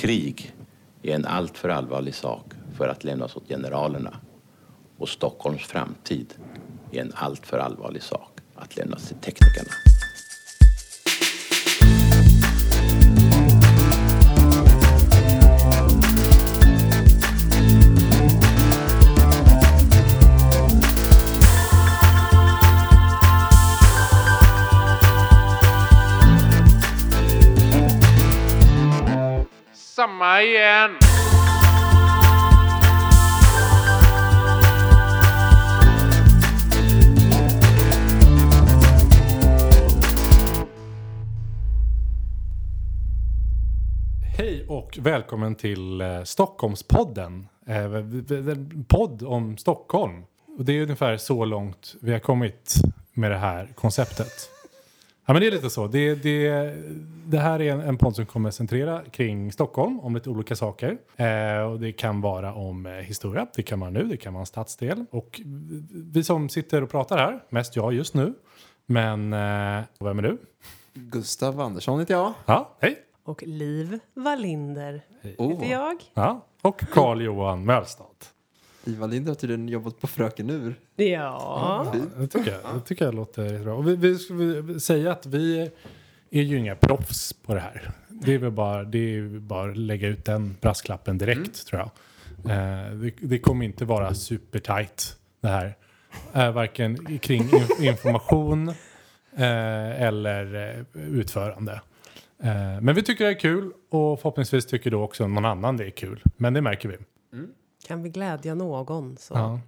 Krig är en alltför allvarlig sak för att lämnas åt generalerna. Och Stockholms framtid är en alltför allvarlig sak att lämnas till teknikerna. Igen! Hej och välkommen till eh, Stockholmspodden. Eh, En podd om Stockholm. Och det är ungefär så långt vi har kommit med det här konceptet. Ja men det är lite så. Det, det, det här är en, en podd som kommer centrera kring Stockholm om lite olika saker. Eh, och det kan vara om eh, historia, det kan vara nu, det kan vara en stadsdel. Och vi som sitter och pratar här, mest jag just nu. Men eh, vem är du? Gustav Andersson heter jag. Ja, hej! Och Liv Wallinder Oh. heter jag. Ja, och Carl-Johan Mölstad. Iva Linder har tydligen jobbat på Fröken Ur. Ja. Det tycker jag, det tycker jag låter bra. Och vi, vi ska vi säga att vi är ju inga proffs på det här. Det är väl bara, det är bara att lägga ut den brasklappen direkt tror jag. Eh, det, det kommer inte vara supertight det här. Eh, varken kring in, information eh, eller eh, utförande. Eh, men vi tycker det är kul och förhoppningsvis tycker då också någon annan det är kul. Men det märker vi. Kan vi glädja någon så. Ja.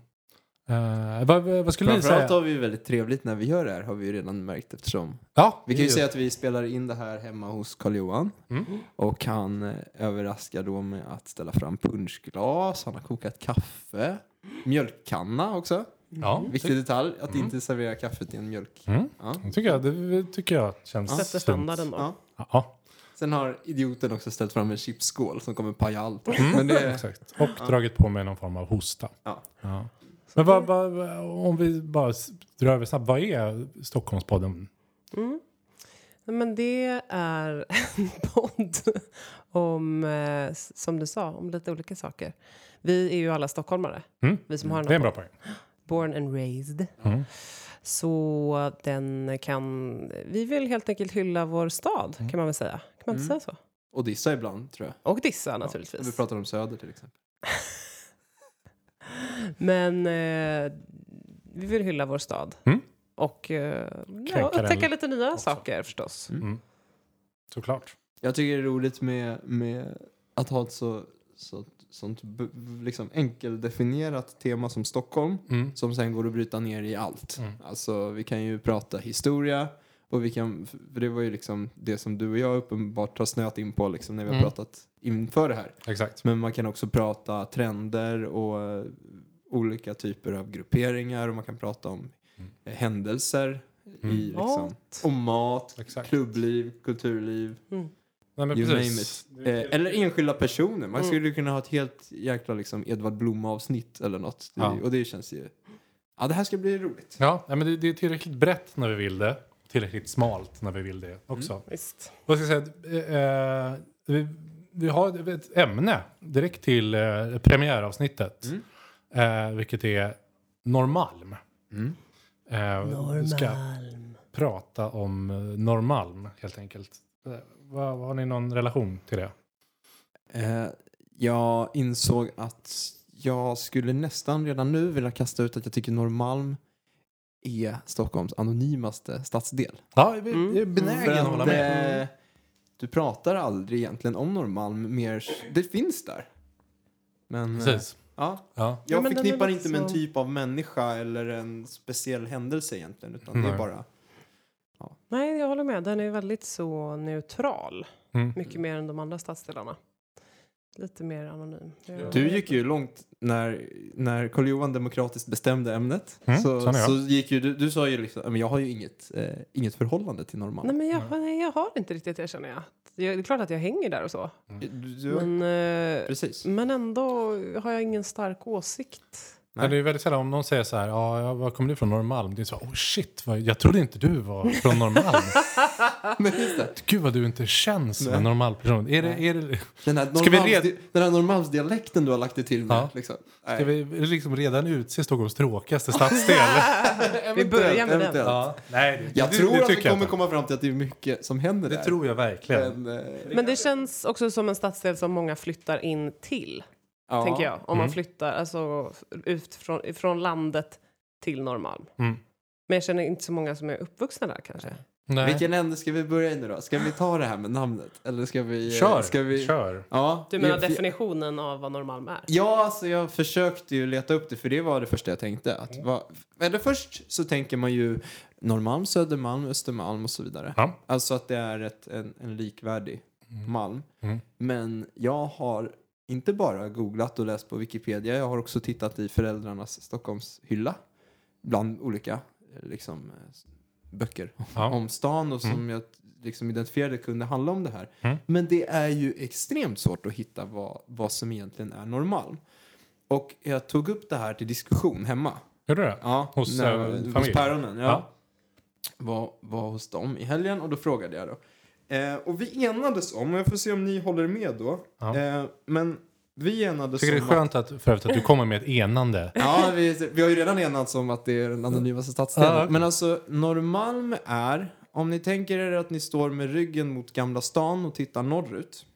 Eh, vad, vad skulle ni Framförallt säga? har vi väldigt trevligt när vi gör det här har vi ju redan märkt eftersom. Ja, Vi kan ju säga att vi spelar in det här hemma hos Karl-Johan. Mm. Och han eh, överraskar då med att ställa fram punschglas, han har kokat kaffe, mjölkkanna också. Ja, Viktig detalj, att inte servera kaffet i en mjölk. Mm. Ja. Det tycker jag, det tycker jag känns Sätter sunt. standarden då. Ja. Ja, Sen har idioten också ställt fram en chipsskål som kommer paja allt. Mm. Men det, exakt. Och dragit på med någon form av hosta. ja. Ja. Men vad, vad, om vi bara drar över snabbt, vad är Stockholmspodden? Mm. Nej, Men det är en podd om, eh, som du sa, om lite olika saker. Vi är ju alla stockholmare. Mm. Vi som har den Det är en bra poäng. Born and raised. Mm. Så den kan... Vi vill helt enkelt hylla vår stad, kan man väl säga. Kan man inte Mm. säga så? Och dissa ibland tror jag. Och dissa Om naturligtvis. vi pratar om Söder till exempel. Men eh, vi vill hylla vår stad. Mm. Och eh, ja, upptäcka lite nya också. saker förstås. Mm. Såklart. Jag tycker det är roligt med, med att ha ett så, så, sånt b- liksom enkeldefinierat tema som Stockholm Mm. som sen går att bryta ner i allt. Mm. Alltså vi kan ju prata historia och vi kan, för det var ju liksom det som du och jag uppenbart har snöat in på liksom när vi har Mm. pratat inför det här. Exakt. Men man kan också prata trender och eh, olika typer av grupperingar och man kan prata om Mm. eh, händelser Mm. i liksom, Mat. om mat, Exakt. klubbliv, kulturliv. Mm. Nej, men You precis. name it. Eh, eller enskilda personer. Man Mm. skulle kunna ha ett helt jäkla liksom, Edvard Blom-avsnitt eller något. Det, Ja. Och det känns ju... Ja, det här ska bli roligt. Ja, men det, det är tillräckligt brett när vi vill det. Tillräckligt smalt när vi vill det också. Visst. Vad ska jag säga? Eh, vi, vi har ett ämne direkt till eh, premiäravsnittet. Mm. Eh, vilket är Norrmalm. Mm. Eh, Vi ska Norrmalm. prata om eh, Norrmalm helt enkelt. Eh, vad, har ni någon relation till det? Eh, jag insåg att jag skulle nästan redan nu vilja kasta ut att jag tycker Norrmalm är Stockholms anonymaste stadsdel. Ja, jag är- Mm. benägen att hålla med. eh, Du pratar aldrig egentligen om Norrmalm mer. Det finns där. Men eh, Precis. ja, Ja. Ja, jag är förknippar inte med en så- typ av människa eller en speciell händelse egentligen. Utan det Nej. är bara... Nej, jag håller med. Den är väldigt så neutral. Mm. Mycket mer än de andra stadsdelarna. Lite mer anonym. Du gick ju långt när, när Karl Johan demokratiskt bestämde ämnet. Mm, så, så gick ju, du, du sa ju liksom, men jag har ju inget, eh, inget förhållande till Norrmalm. Nej, men jag, nej, jag har inte riktigt det känner jag. jag. Det är klart att jag hänger där och så. Du, du, Men, eh, precis. men ändå har jag ingen stark åsikt Men det är väldigt sällan om någon säger så här, ja, var kommer du från Norrmalm? Det är så, oh shit, vad, jag trodde inte du var från Norrmalm. Men just det. Gud vad du inte känns som Nej. en normal person. Är det, är det, Den här, Ska vi Norrmalms, red- den här Norrmalmsdialekten du har lagt dig till med. Ja. Liksom. ska Nej. vi liksom redan utse Stockholms tråkigaste stadsdel? Vi börjar med den. Ja, nej, det, Jag det, tror det att vi kommer komma fram till att det är mycket som händer Det där. tror jag verkligen. Men, eh, Men det känns också som en stadsdel som många flyttar in till. Ja. Tänker jag. Om man Mm. flyttar alltså, ut från, från landet till Norrmalm. Mm. Men jag känner inte så många som är uppvuxna där kanske. Nej. Vilken ände ska vi börja i nu då? Ska vi ta det här med namnet? Eller ska vi... eh, Kör, Ska vi... kör. Ja, Du menar jag- definitionen av vad Norrmalm är? Ja, alltså jag försökte ju leta upp det för det var det första jag tänkte. Att va, eller först så tänker man ju Norrmalm, Södermalm, Östermalm och så vidare. Ja. Alltså att det är ett, en, en likvärdig malm. Mm. Men jag har inte bara googlat och läst på Wikipedia, jag har också tittat i föräldrarnas Stockholmshylla bland olika eh, liksom, eh, böcker Ja. om stan och som Mm. jag liksom identifierade kunde handla om det här. Mm. Men det är ju extremt svårt att hitta vad, vad som egentligen är Norrmalm. Och jag tog upp det här till diskussion hemma. Gjorde du det? Ja, Hos, när- eh, hos päronen. Ja. Ja. Var, var hos dem i helgen och då frågade jag då. Eh, och vi enades om, och jag får se om ni håller med då. Ja. Eh, men vi enades Tycker det är skönt att, för att du kommer med ett enande. Ja, vi, vi har ju redan enats om att det är den anonymaste stadsdelen. Ja, okej. Men alltså, Norrmalm är, om ni tänker er att ni står med ryggen mot Gamla stan och tittar norrut.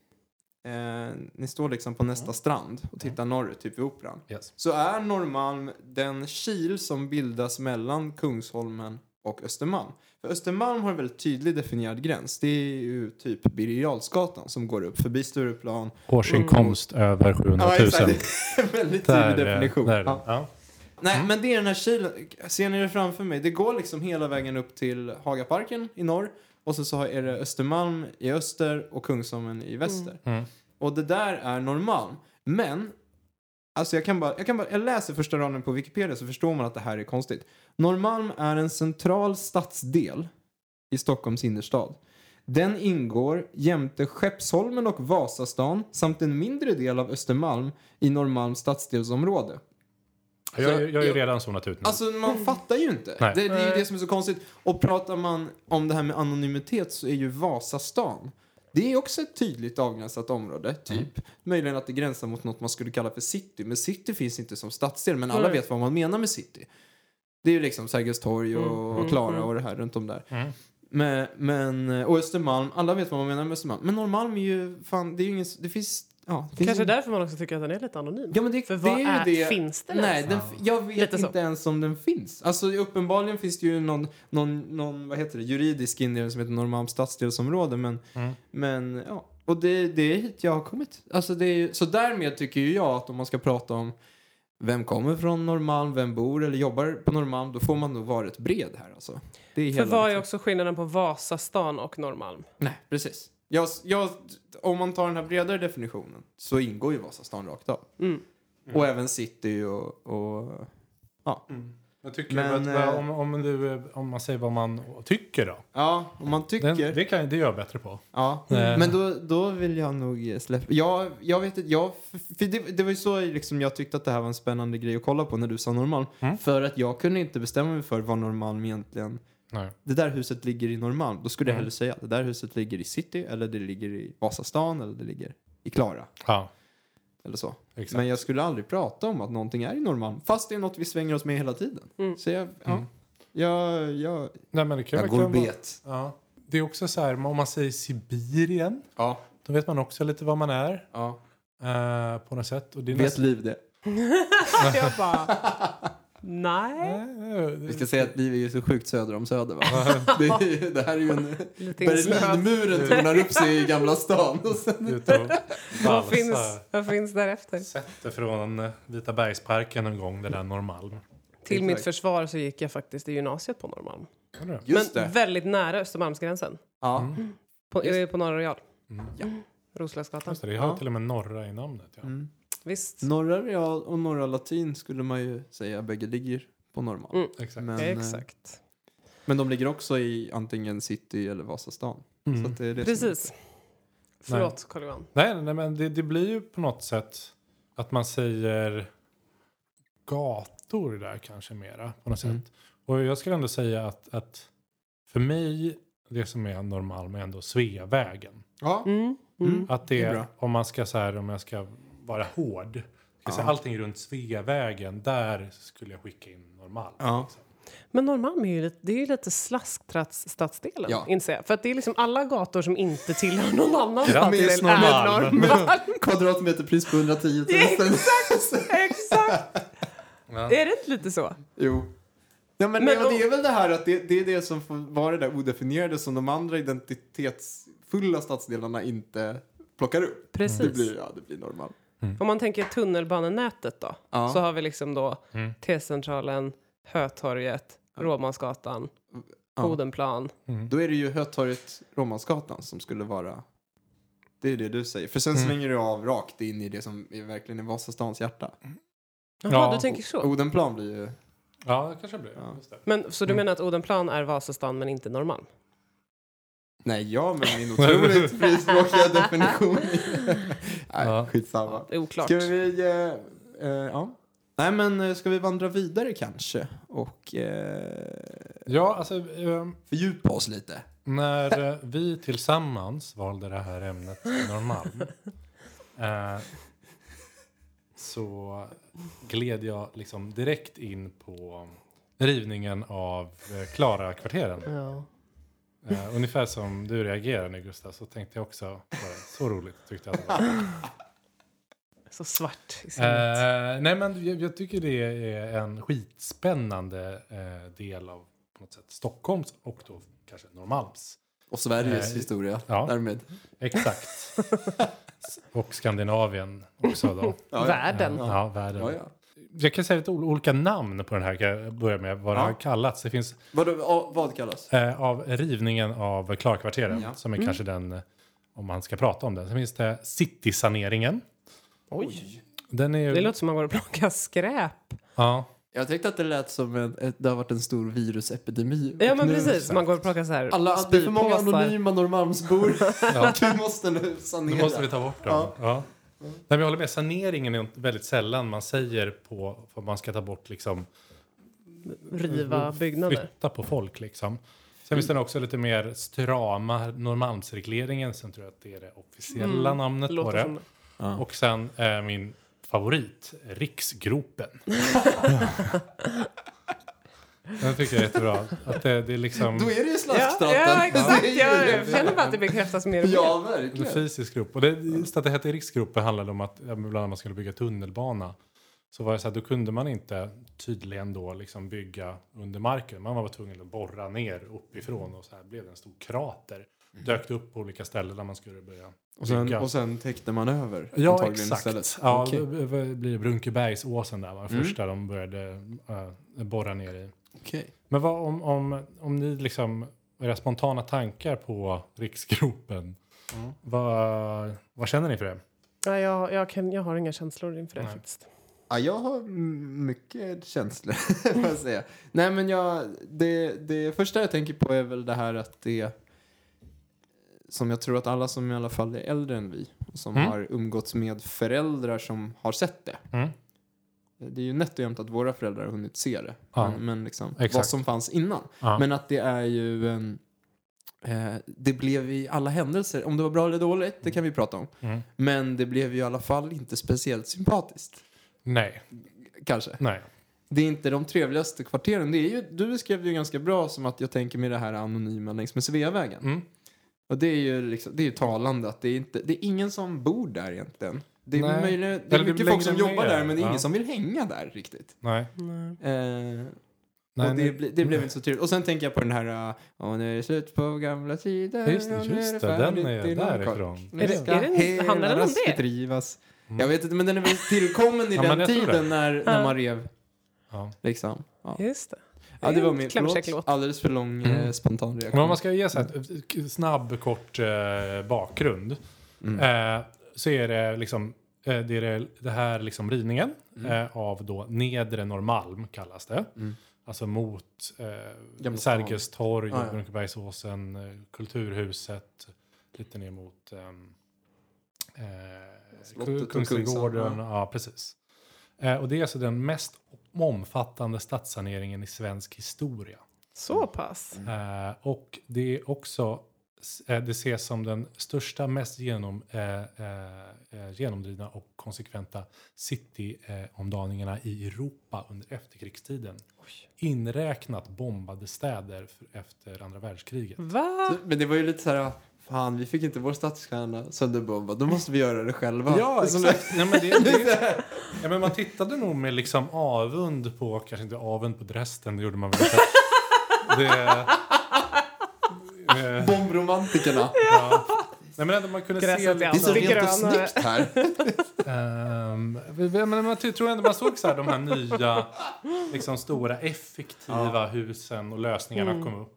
Eh, ni står liksom på nästa strand och tittar norrut, typ vid Operan. Yes. så är Norrmalm den kil som bildas mellan Kungsholmen och Östermalm. Östermalm har en väldigt tydlig definierad gräns. Det är ju typ Birger som går upp förbi Stureplan. Årsinkomst över 700 000. Ja, väldigt Där, tydlig eh, definition. där, Ja. ja. Nej, men det är den här kilen. Ser ni det framför mig? Det går liksom hela vägen upp till Hagaparken i norr. Och sen så är det Östermalm i öster och Kungsholmen i väster. Mm. Och det där är Norrmalm. Men, alltså jag kan bara, jag kan bara, jag läser första raden på Wikipedia så förstår man att det här är konstigt. Norrmalm är en central stadsdel i Stockholms innerstad. Den ingår jämte Skeppsholmen och Vasastan samt en mindre del av Östermalm i Norrmalms stadsdelsområde. Jag, jag, jag är ju redan zonat ut nu. Alltså man fattar ju inte. Nej. Det, det är ju det som är så konstigt. Och pratar man om det här med anonymitet så är ju Vasastan. Det är också ett tydligt avgränsat område, typ. Möjligen att det gränsar mot något man skulle kalla för city. Men city finns inte som stadsdel, men alla Nej. vet vad man menar med city. Det är ju liksom Sergels torg och, Mm, och mm, Klara mm. och det här runt om där. Mm. Men, men, och Östermalm, alla vet vad man menar med Östermalm. Men Norrmalm är ju, fan, det är ju ingen, det finns, ja. Det Kanske ingen- därför man också tycker att den är lite anonym. Ja, men det, För det vad är ju är, det. finns den Nej, ens? den, jag vet Lite så. inte ens om den finns. Alltså uppenbarligen finns det ju någon, någon, någon vad heter det, juridisk indelning som heter Norrmalms stadsdelsområde. Men, Mm. men ja, och det, det är hit jag har kommit. Alltså det är, så därmed tycker ju jag att om man ska prata om vem kommer från Norrmalm, vem bor eller jobbar på Norrmalm, då får man nog vara ett bred här alltså. Det är För vad är liksom- också skillnaden på Vasastan och Norrmalm? Nej, precis. Jag, jag, om man tar den här bredare definitionen så ingår ju Vasastan rakt av. Mm. Och även city och, och ja. Jag tycker Men, att, eh, om, om, du, om man säger vad man tycker då. Ja, om man tycker. Den, det, kan, det gör jag bättre på. Ja, Eh. men då, då vill jag nog släppa. Jag, jag vet inte, jag, för det, det var ju så liksom jag tyckte att det här var en spännande grej att kolla på när du sa Norrmalm. Mm. För att jag kunde inte bestämma mig för vad Norrmalm egentligen... Nej. Det där huset ligger i Norrmalm. Då skulle jag Mm. hellre säga det där huset ligger i city eller det ligger i Vasastan eller det ligger i Klara. Ja, Eller så. exakt. Men jag skulle aldrig prata om att någonting är i Norrmalm. Fast det är något vi svänger oss med hela tiden. Mm. Så jag, ja. Mm. Jag, jag, Nej, men det kan jag går bet. Ja. Det är också så här, om man säger Sibirien, Ja. då vet man också lite vad man är ja. eh, på något sätt. Och det är Vet nästan- Liv det? jag bara... Nej. Vi ska säga att Liv är ju så sjukt söder om Söder va? det, är, det här är ju en. Berlinmuren tornar upp sig i Gamla stan. Och sen, Vad finns, vad finns därefter? Sett det från eh, Vita bergsparken en gång, det där Norrmalm. Till mitt försvar så gick jag faktiskt i gymnasiet på Norrmalm. Just Men det. väldigt nära Östermalmsgränsen. Ja. Mm. På, Just- eh, på Norra Real. Mm. Roslagsgatan. Just det, det har Ja. till och med norra i namnet. Ja. Mm. Visst. Norra Real och Norra Latin skulle man ju säga bägge ligger på Norrmalm. Mm. Exakt. Men, eh, Exakt. men de ligger också i antingen city eller Vasastan. Mm. Så att det är det Precis. Förlåt, Carl-Johan. Nej, nej, men det, det blir ju på något sätt att man säger gator där kanske mera på något Mm. sätt. Och jag skulle ändå säga att, att för mig, det som är Norrmalm är ändå Sveavägen. Ja. Mm. Mm. Att Det det, är bra. om man ska så här, om jag ska vara hård, Ja. säga allting runt Sveavägen, där skulle jag skicka in Norrmalm. Ja. liksom. Men Norrmalm är ju lite, det är ju lite slasktratt-stadsdelen, Ja. inser jag. För att det är liksom alla gator som inte tillhör någon annan stadsdel är Norrmalm. Norrmalm. Kvadratmeterpris på 110 000. Exakt, exakt. Ja. Är det inte lite så? Jo. Ja, men, Men det, och det är väl det här att det, det är det som får vara det där odefinierade som de andra identitetsfulla stadsdelarna inte plockar upp. Precis. Det blir, ja, det blir normalt. Om man tänker tunnelbanenätet då, Ja. så har vi liksom då Mm. T-centralen, Hötorget, Rådmanskatan, Ja. Odenplan. Mm. Då är det ju Hötorget, Rådmansgatan som skulle vara... Det är det du säger. För sen Mm. svänger det av rakt in i det som är verkligen är Vasastans hjärta. Jaha, Ja. du tänker så. Odenplan blir ju... Ja, det kanske blir. Ja. Just det. Men, så du Mm. menar att Odenplan är Vasastan men inte Norrmalm? Nej, ja, men min otroligt frispråkiga definition. Nej, Ja. skitsamma. Det är oklart. Ska vi... eh, eh, ja. Nej, men eh, ska vi vandra vidare kanske? Och eh, Ja, alltså ehm, fördjupa oss lite. när eh, vi tillsammans valde det här ämnet Norrmalm eh, så gled jag liksom direkt in på rivningen av eh, Klara-kvarteren. Ja. Eh, ungefär som du reagerar nu Gustav så tänkte jag också på det. Så roligt tyckte jag att det var. Så svart i. Eh, nej men jag, jag tycker det är en skitspännande eh, del av på något sätt Stockholms och då kanske Norrmalms. Och Sveriges Eh, historia ja. därmed. Exakt. Och Skandinavien också då. Ja, Världen. Ja, ja, världen. Ja, ja. Jag kan säga lite ol- olika namn på den här. Kan jag börja med vad det Ja. har kallats. Det finns Vad, vad, vad kallas? eh, av rivningen av Klarkvarteren Ja. som är kanske den, eh, om man ska prata om den. Sen finns det Citysaneringen. Oj. Den är ju... Det låter som man går och plockar skräp. ja, Jag tyckte att det lät som en, ett, det har varit en stor virusepidemi. Ja men nu- precis, man går och plockar så här Alla, det är för många anonyma Norrmalmsbor. ja. Vi måste nu sanera. måste vi ta bort dem. Ja. Ja. Nej, men jag håller med. Saneringen är väldigt sällan man säger på för man ska ta bort liksom riva byggnader. flytta på folk liksom. Sen finns det också lite mer strama Norrmalmsregleringen. Sen tror jag att det är det officiella Mm, namnet på Låter det. som det. Ja. Och sen eh, min favorit, Riksgropen. Den tycker jag är jättebra. Att det, det är liksom Då är det ju Ja, slasktratten. ja exakt. Det är ju- Jag känner bara att det bekräftas mer och mer. Ja, en verkligen. fysisk grop. Och det, just att det hette Riksgropen handlade om att ja, bland annat man skulle bygga tunnelbana. Så var det så här, då kunde man inte tydligen då liksom bygga under marken. Man var tvungen att borra ner uppifrån och så här blev det en stor krater. Dök upp på olika ställen där man skulle börja Och sen, bygga. och sen täckte man över. Ja, exakt. Istället. Ja, Okej. det blir Brunkebergsåsen där var det Mm. första de började äh, borra ner i. Okej. Men vad, om, om, om ni liksom, era spontana tankar på Riksgropen, Mm. vad, vad känner ni för det? Ja, jag, jag, kan, jag har inga känslor inför det Nej. faktiskt. Ja, jag har mycket känslor, får jag säga. Nej, men jag, det, det första jag tänker på är väl det här att det som jag tror att alla som i alla fall är äldre än vi och som Mm. har umgåtts med föräldrar som har sett det. Mm. Det är ju nätt och jämnt att våra föräldrar har hunnit se det. Ja. Men, men liksom, vad som fanns innan. Ja. Men att det är ju en... Eh, det blev i alla händelser, om det var bra eller dåligt, det kan vi prata om. Mm. Men det blev ju i alla fall inte speciellt sympatiskt. Nej, Kanske. nej. Det är inte de trevligaste kvarteren. Det är ju, du beskrev det ju ganska bra som att jag tänker med det här anonyma längs med Sveavägen. Mm. Och det är ju liksom, det är talande att det är inte, det är ingen som bor där egentligen. Det är, Nej. möjligt, det är Eller mycket folk som jobbar ner. där men det är Ja. ingen som vill hänga där riktigt. Nej. Nej. Eh, Nej, och det, nej. det blev inte så trevligt. Och sen tänker jag på den här, och nu är det slut på gamla tider. Just just är det, den är Långkork. därifrån. Är det- är det- hela handlar den om det? Drivas. Mm. Jag vet inte, men den är väl tillkommen i Ja, men den jag tiden när, när Ja. man rev. Ja. Liksom. Ja. Just det. Ja, det var en min låt. alldeles för lång Mm. eh, spontan Men reaktion. om man ska ge så här, ett snabb, kort eh, bakgrund. Mm. Eh, så är det liksom eh, det, är det, här liksom rivningen Mm. eh, av då nedre Norrmalm kallas det. Mm. Alltså mot eh, Sergels torg, Ah, ja. Brunkebergsåsen, eh, Kulturhuset, lite ner mot ehm, eh, Kungsträdgården. Ja. precis. Eh, och det är alltså den mest omfattande stadssaneringen i svensk historia. Så pass. Eh, och det är också det ses som den största, mest genom, eh, eh, eh, genomdrivna och konsekventa cityomdaningarna i Europa under efterkrigstiden. Inräknat bombade städer efter andra världskriget. Va? Så- Men det var ju lite så här, fan vi fick inte vår stadskärna sönderbombad, då måste vi göra det själva. Ja, Som exakt. Ja, men, det, det, ja, men man tittade nog med liksom avund på, kanske inte avund på Dresden, det gjorde man väl inte. Det, eh, Bombromantikerna. ja. Nej, men ändå man kunde se är Det är liksom, så rent och snyggt här. Ehm, men man tror ändå man såg så här, de här nya, liksom stora effektiva husen och lösningarna Mm. kom upp.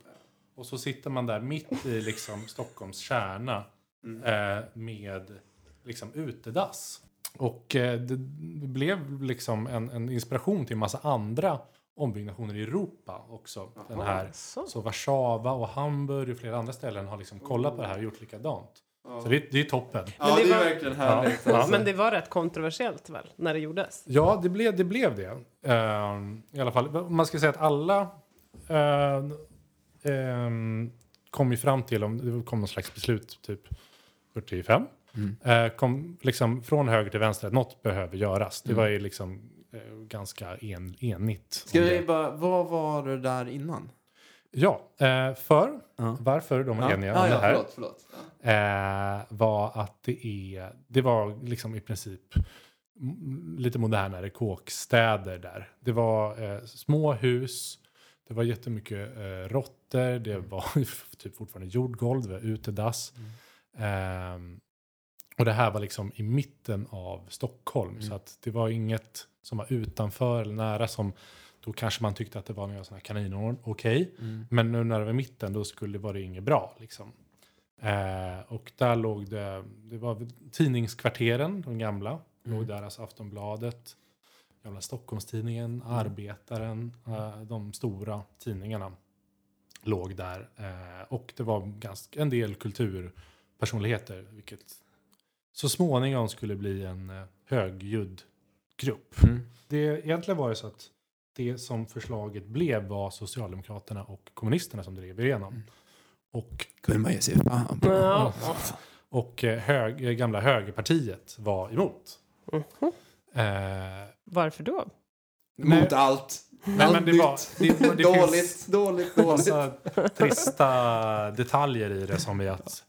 Och så sitter man där mitt i liksom Stockholms kärna Mm. eh, med liksom utedass. Och eh, det, det blev liksom en, en inspiration till en massa andra ombyggnationer i Europa också. Den här. Så. Så Warszawa och Hamburg och flera andra ställen har liksom kollat på det här och gjort likadant. Så det, det är toppen. Ja, det det är var- verkligen härligt. Ja. alltså. Men det var rätt kontroversiellt väl, när det gjordes? Ja, det blev det. Blev det. Ehm, I alla fall, man ska säga att alla ehm, ehm, kom ju fram till, om det kom någon slags beslut typ 45, Mm. eh, kom liksom från höger till vänster att något behöver göras. Det Mm. var ju liksom ganska en, enigt. Ska vi bara, vad var det där innan? Ja, eh, för Ja. varför de eniga ja, om ja, det här Förlåt, förlåt. Ja. eh, var att det är, det var liksom i princip lite modernare kåkstäder där. Det var eh, små hus, det var jättemycket eh, råttor, det var typ fortfarande jordgolv, det var utedass. Ehm, och det här var liksom i mitten av Stockholm, så att det var inget som var utanför eller nära som då kanske man tyckte att det var några sådana här kaninor, okej. Mm. Men nu när det var mitten då skulle det inget bra. Liksom. Eh, och där låg det, det var tidningskvarteren, de gamla. Låg där alltså Aftonbladet, gamla Stockholmstidningen, Arbetaren, eh, de stora tidningarna låg där. Eh, och det var ganska, en del kulturpersonligheter, vilket så småningom skulle bli en eh, högljudd grupp. Mm. Det, egentligen var det så att det som förslaget blev var Socialdemokraterna och kommunisterna som drev igenom. Och, Kunde man ge sig fan på. Ja. och eh, hög, eh, gamla högerpartiet var emot. Mhm. Eh, Varför då? Nej. Mot allt. nej, allt men det var, det, det dåligt, finns dåligt, dåligt. massa trista detaljer i det som är att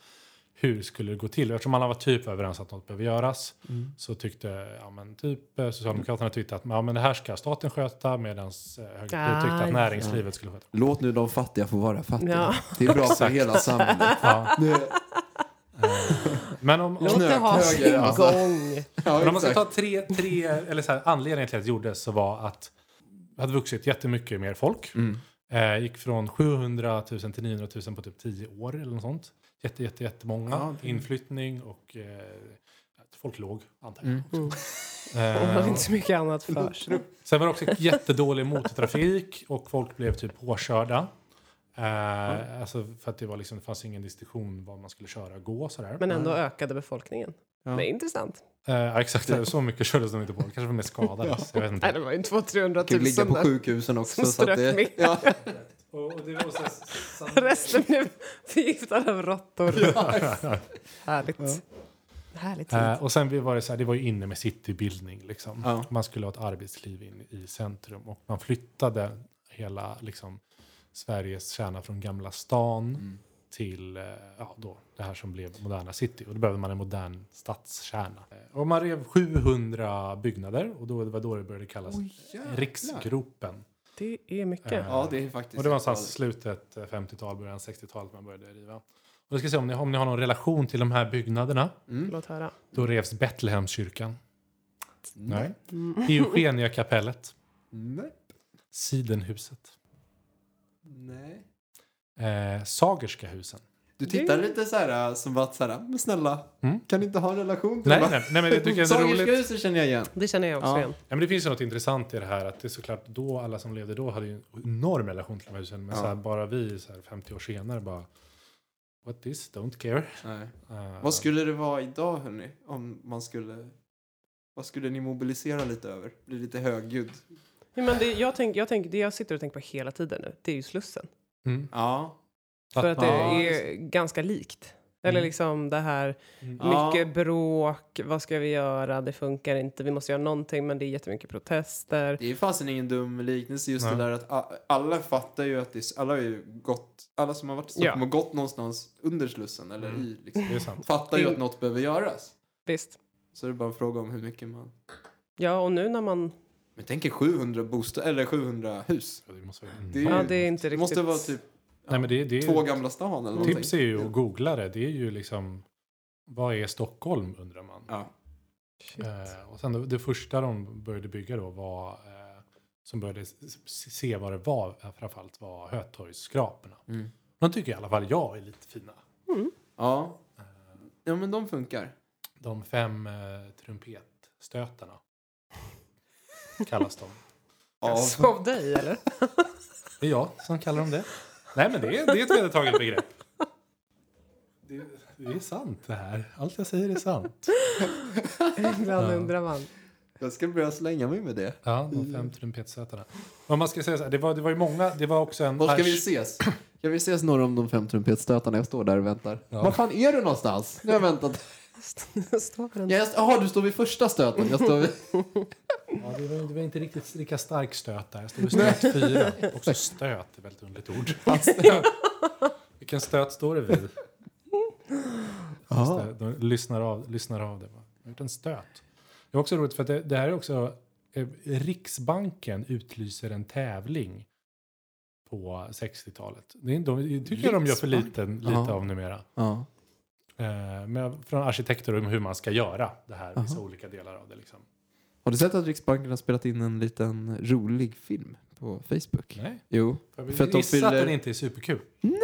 hur skulle det gå till? Eftersom alla var typ överens att något behöver göras Mm. så tyckte ja, men typ, eh, Socialdemokraterna tyckte att ja, men det här ska staten sköta medan Högerpartiet Ah, tyckte att ja. näringslivet skulle sköta Låt nu de fattiga få vara fattiga. Ja. Det är bra för hela samhället. ja. Nu, Men om, om, Låt det ha sin alltså. gång. ja, Men om man ska ta tre, tre eller så här, anledningen till att det gjordes så var att det hade vuxit jättemycket mer folk. Mm. Eh, gick från 700 000 till 900 000 på typ 10 år eller något sånt. Jätte, jätte, jättemånga. Ja, det- Inflyttning och eh, folk låg, antar jag. Mm. Mm. De hade Eh, inte så mycket annat för sig. sen var det också jättedålig motortrafik och folk blev typ påkörda. Eh, alltså för att det, var liksom, det fanns ingen distinktion var man skulle köra och gå sådär. Men ändå ökade befolkningen. Ja. Det är intressant. Eh, ja, exakt, så mycket kördes de inte på. Kanske var mer skadades. Jag vet inte. Nej, det var ju 200-300 Kan ligga 000 på sjukhusen också. Som Så att det, ja. Och, och det var så Resten blev förgiftade av råttor. Härligt. Härligt. Eh, och sen var det så här, det var ju inne med citybildning. Liksom. Ja. Man skulle ha ett arbetsliv in i centrum och man flyttade hela liksom, Sveriges kärna från Gamla stan Mm. till eh, ja, då, det här som blev moderna city. Och då behövde man en modern stadskärna. Eh, Och man rev 700 byggnader och då, det var då det började kallas. Riksgropen. Det är mycket. Eh, ja, det är faktiskt... Och det var någonstans slutet eh, 50-tal, början 60-talet man började riva. Och jag ska se om ni, om ni har någon relation till de här byggnaderna. Mm. Låt höra. Då revs Betlehemskyrkan. Nej. Mm. Eugeniakapellet. Nej. Sidenhuset. Nej. Eh, Sagerska husen. Du tittar lite så här som att så här, men snälla, Mm. kan ni inte ha en relation till Nej, det? nej, nej, men det tycker jag är så Sagerska roligt. huset känner jag igen. Det känner jag också Ja. igen. Ja, men det finns ju något intressant i det här att det är såklart då alla som levde då hade ju en enorm relation till de här husen. Men Ja. så här, bara vi så här, 50 år senare bara What this? Don't care. Nej. Eh, Vad skulle det vara idag hörni? Om man skulle... Vad skulle ni mobilisera lite över? Bli lite högljudd? Ja, men det, jag, tänk, jag tänk, det jag sitter och tänker på hela tiden nu, det är ju Slussen. Mm. Ja. För att det Ja, är ganska likt. Eller Mm. liksom det här, Ja. mycket bråk, vad ska vi göra, det funkar inte, vi måste göra någonting men det är jättemycket protester. Det är fasen ingen dum liknelse just Nej. det där att alla fattar ju att det är, alla har ju gått, alla som har varit i Stockholm Ja. har gått någonstans under Slussen eller Mm. i liksom. Det är sant. Fattar ju att något behöver göras. Visst. Så det är bara en fråga om hur mycket man... Ja, och nu när man... Men tänk er 700 bostäder, eller 700 hus. Ja, det måste vara Det är Ja, det är inte riktigt... måste vara typ Nej, men det, det är, två Gamla stan eller någonting. Tips är ju att googla det. Det är ju liksom, vad är Stockholm undrar man. Ja. Eh, och sen det, det första de började bygga då var, eh, som började se vad det var, eh, framförallt var Hötorgsskraporna. Mm. De tycker i alla fall jag är lite fina. Ja. Ja men de funkar. De fem eh, trumpetstötarna kallas de. Av... Dig eller? Det är jag som kallar dem det. Nej men det är, det är ett vedertaget begrepp. Det, det är sant det här. Allt jag säger är sant. Ibland Ja. undrar man. Jag ska börja slänga mig med det. Ja, de fem trumpetstötarna. Om man ska säga så här, det var, det var ju många, det var också en... Var ska vi ses? Ska vi ses några om de fem trumpetstötarna? Jag står där och väntar. Ja. Var fan är du någonstans? Nu har jag väntat. Står den? Ja, jag- Jaha, du står vid första stöten. Jag står vid... Ja, det, var, det var inte riktigt lika stark stöt där. Jag stod vid stöt fyra. Också stöt är väldigt underligt ord. Vilken stöt står det vid? De lyssnar av, lyssnar av det. Jag har gjort en stöt. Det är också roligt för att det, det här är också... eh, Riksbanken utlyser en tävling på 60-talet. Det, är- de, tycker jag de gör för liten, lite Ja. av numera. Ja. Eh, med, från arkitekter om hur man ska göra det här. Vissa olika delar av det. Liksom. Har du sett att Riksbanken har spelat in en liten rolig film på Facebook? Nej, Jo. för, För att de gissa att den inte är superkul. Nej men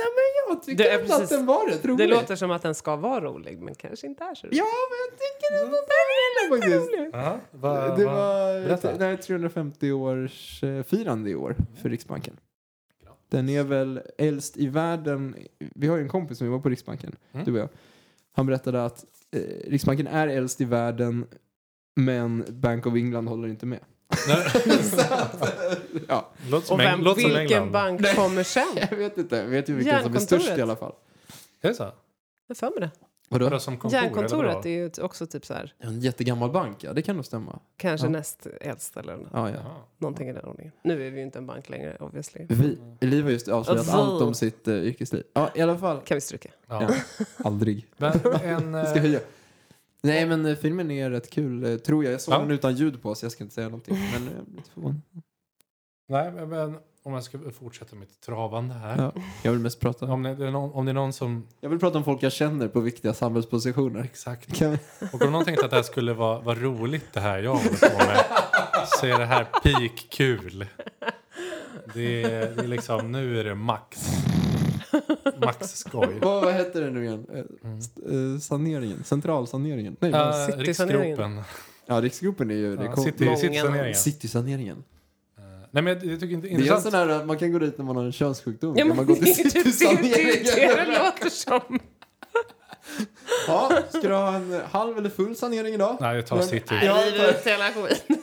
jag tycker Det är ändå att precis- den var rätt rolig. Det låter som att den ska vara rolig men kanske inte är så rolig. Ja men jag tycker ändå att den är rolig. Aha, va, Det va- var berätta. det här är 350-årsfirande i år för Riksbanken. Den är väl äldst i världen. Vi har ju en kompis som jobbar på Riksbanken, Mm. du och jag. Han berättade att eh, Riksbanken är äldst i världen men Bank of England håller inte med. Nej, Så att, ja, låter som, Och vem, som vilken England. bank kommer sen? jag vet inte. Jag vet ju vilken som är Järnkontoret. störst i alla fall. Är det så? Jag har för mig det. Vadå som kontor? Järnkontoret är ju också typ så här, En jättegammal bank, ja. Det kan nog stämma. kanske Ja. näst äldst eller nå- Ja, ja. Någonting i den ordningen. Nu är vi ju inte en bank längre obviously. Vi, Liv har just avslöjat Alltså. allt om sitt uh, yrkesliv. Ja, i alla fall. Kan vi stryka. Ja. Aldrig. Men en... Ska eh, höja. Nej, men eh, filmen är rätt kul, tror jag. Jag såg Ja. den utan ljud på, så jag ska inte säga någonting. Men jag blir lite förvånad. Nej, men- men om jag ska fortsätta mitt travande här. Ja. Jag vill mest prata. Om, det är någon, om det är någon som... Jag vill prata om folk jag känner på viktiga samhällspositioner. Exakt. Kan? Och om någon tänkte att det här skulle vara, vara roligt det här jag håller på med. Så är det här peak kul. Det är, det är liksom, nu är det max. Max skoj. Vad, vad heter det nu igen? Eh, Mm. eh, saneringen? Centralsaneringen? Nej, Uh. Riksgropen. ja, Riksgropen är ju... Ja, city, citysaneringen. Citysaneringen. Nej men jag, jag tycker inte Det är intressant. sån här, man kan gå dit när man har en könssjukdom. Ja, men man gå till det typ det, det, är det citysaneringen. det låter som. Ja, ska du ha en halv eller full sanering idag? Nej, jag tar Men- city. Ja, Nej, vi ut hela skiten.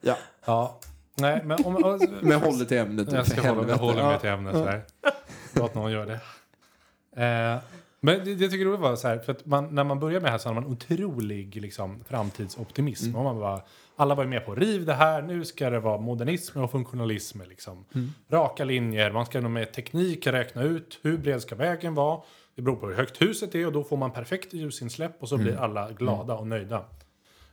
Ja, Ja. Nej, men om... om men håll dig till ämnet. jag ska hålla, jag håller mig till ämnet. Låt någon göra det. Eh, men det, det tycker jag var så här, för att man, när man börjar med det här så har man otrolig liksom, framtidsoptimism. Mm. Och man bara, alla var ju med på riv det här, nu ska det vara modernism och funktionalism. Liksom. Mm. Raka linjer, man ska med teknik räkna ut hur bred ska vägen vara. Det beror på hur högt huset är och då får man perfekt ljusinsläpp och så blir alla glada och nöjda.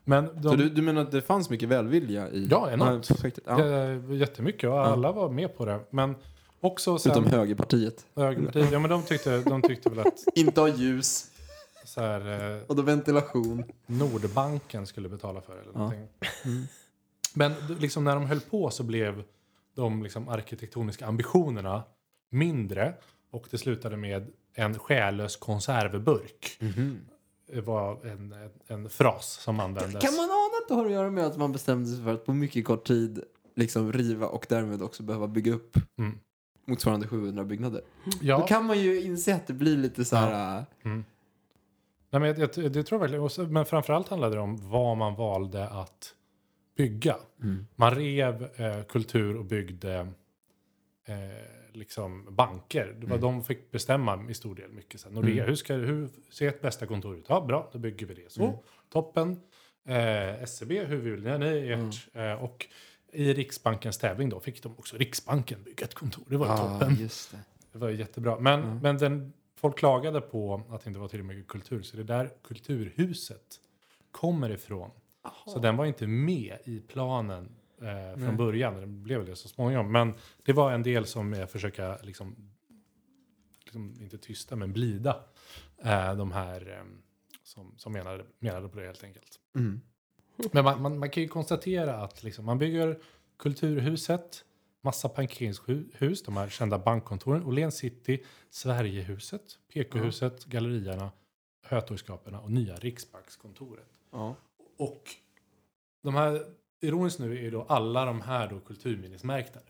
Men de, Mm. Så du, du menar att det fanns mycket välvilja i Ja, enormt. Projektet? Ja. ja. jättemycket och alla var med på det. Men också sen... Utom högerpartiet. Högerpartiet, ja men de tyckte, de tyckte väl att Inte ha ljus så här, eh, och då ventilation. Nordbanken skulle betala för det. Eller någonting. Mm. Men d- liksom när de höll på så blev de liksom arkitektoniska ambitionerna mindre och det slutade med en själlös konservburk. Det var en, en, en fras som användes. Kan man ana att det har att göra med att man bestämde sig för att på mycket kort tid liksom riva och därmed också behöva bygga upp Mm. Motsvarande 700 byggnader? Ja, Då kan man ju inse att det blir lite så här... äh, Mm. Nej, men jag, jag, det tror jag verkligen. Men framförallt handlade det om vad man valde att bygga. Mm. Man rev eh, kultur och byggde eh, liksom banker. Det var De fick bestämma i stor del mycket. Så Nordea, hur, ska, hur ser ett bästa kontor ut? Ja, bra, då bygger vi det. Så, toppen. Eh, SCB, hur vill ni? ni ert, eh, och i Riksbankens tävling då fick de också Riksbanken bygga ett kontor. Det var ju toppen. just det. Det var ju jättebra. Men, men den, folk klagade på att det inte var tillräckligt mycket kultur. Så det är där kulturhuset kommer ifrån. Så den var inte med i planen eh, från början. Den blev det så småningom. Men det var en del som jag försöka liksom, liksom inte tysta men blida eh, de här eh, som, som menade, menade på det helt enkelt. Mm. Men man, man, man kan ju konstatera att liksom, man bygger Kulturhuset, massa parkeringshus, de här kända bankkontoren, Åhléns City, Sverigehuset, PK-huset, Gallerierna, Hötorgsskraporna och nya Riksbankskontoret. Ja. Och de här, ironiskt nu är ju då alla de här då kulturminnesmärkta.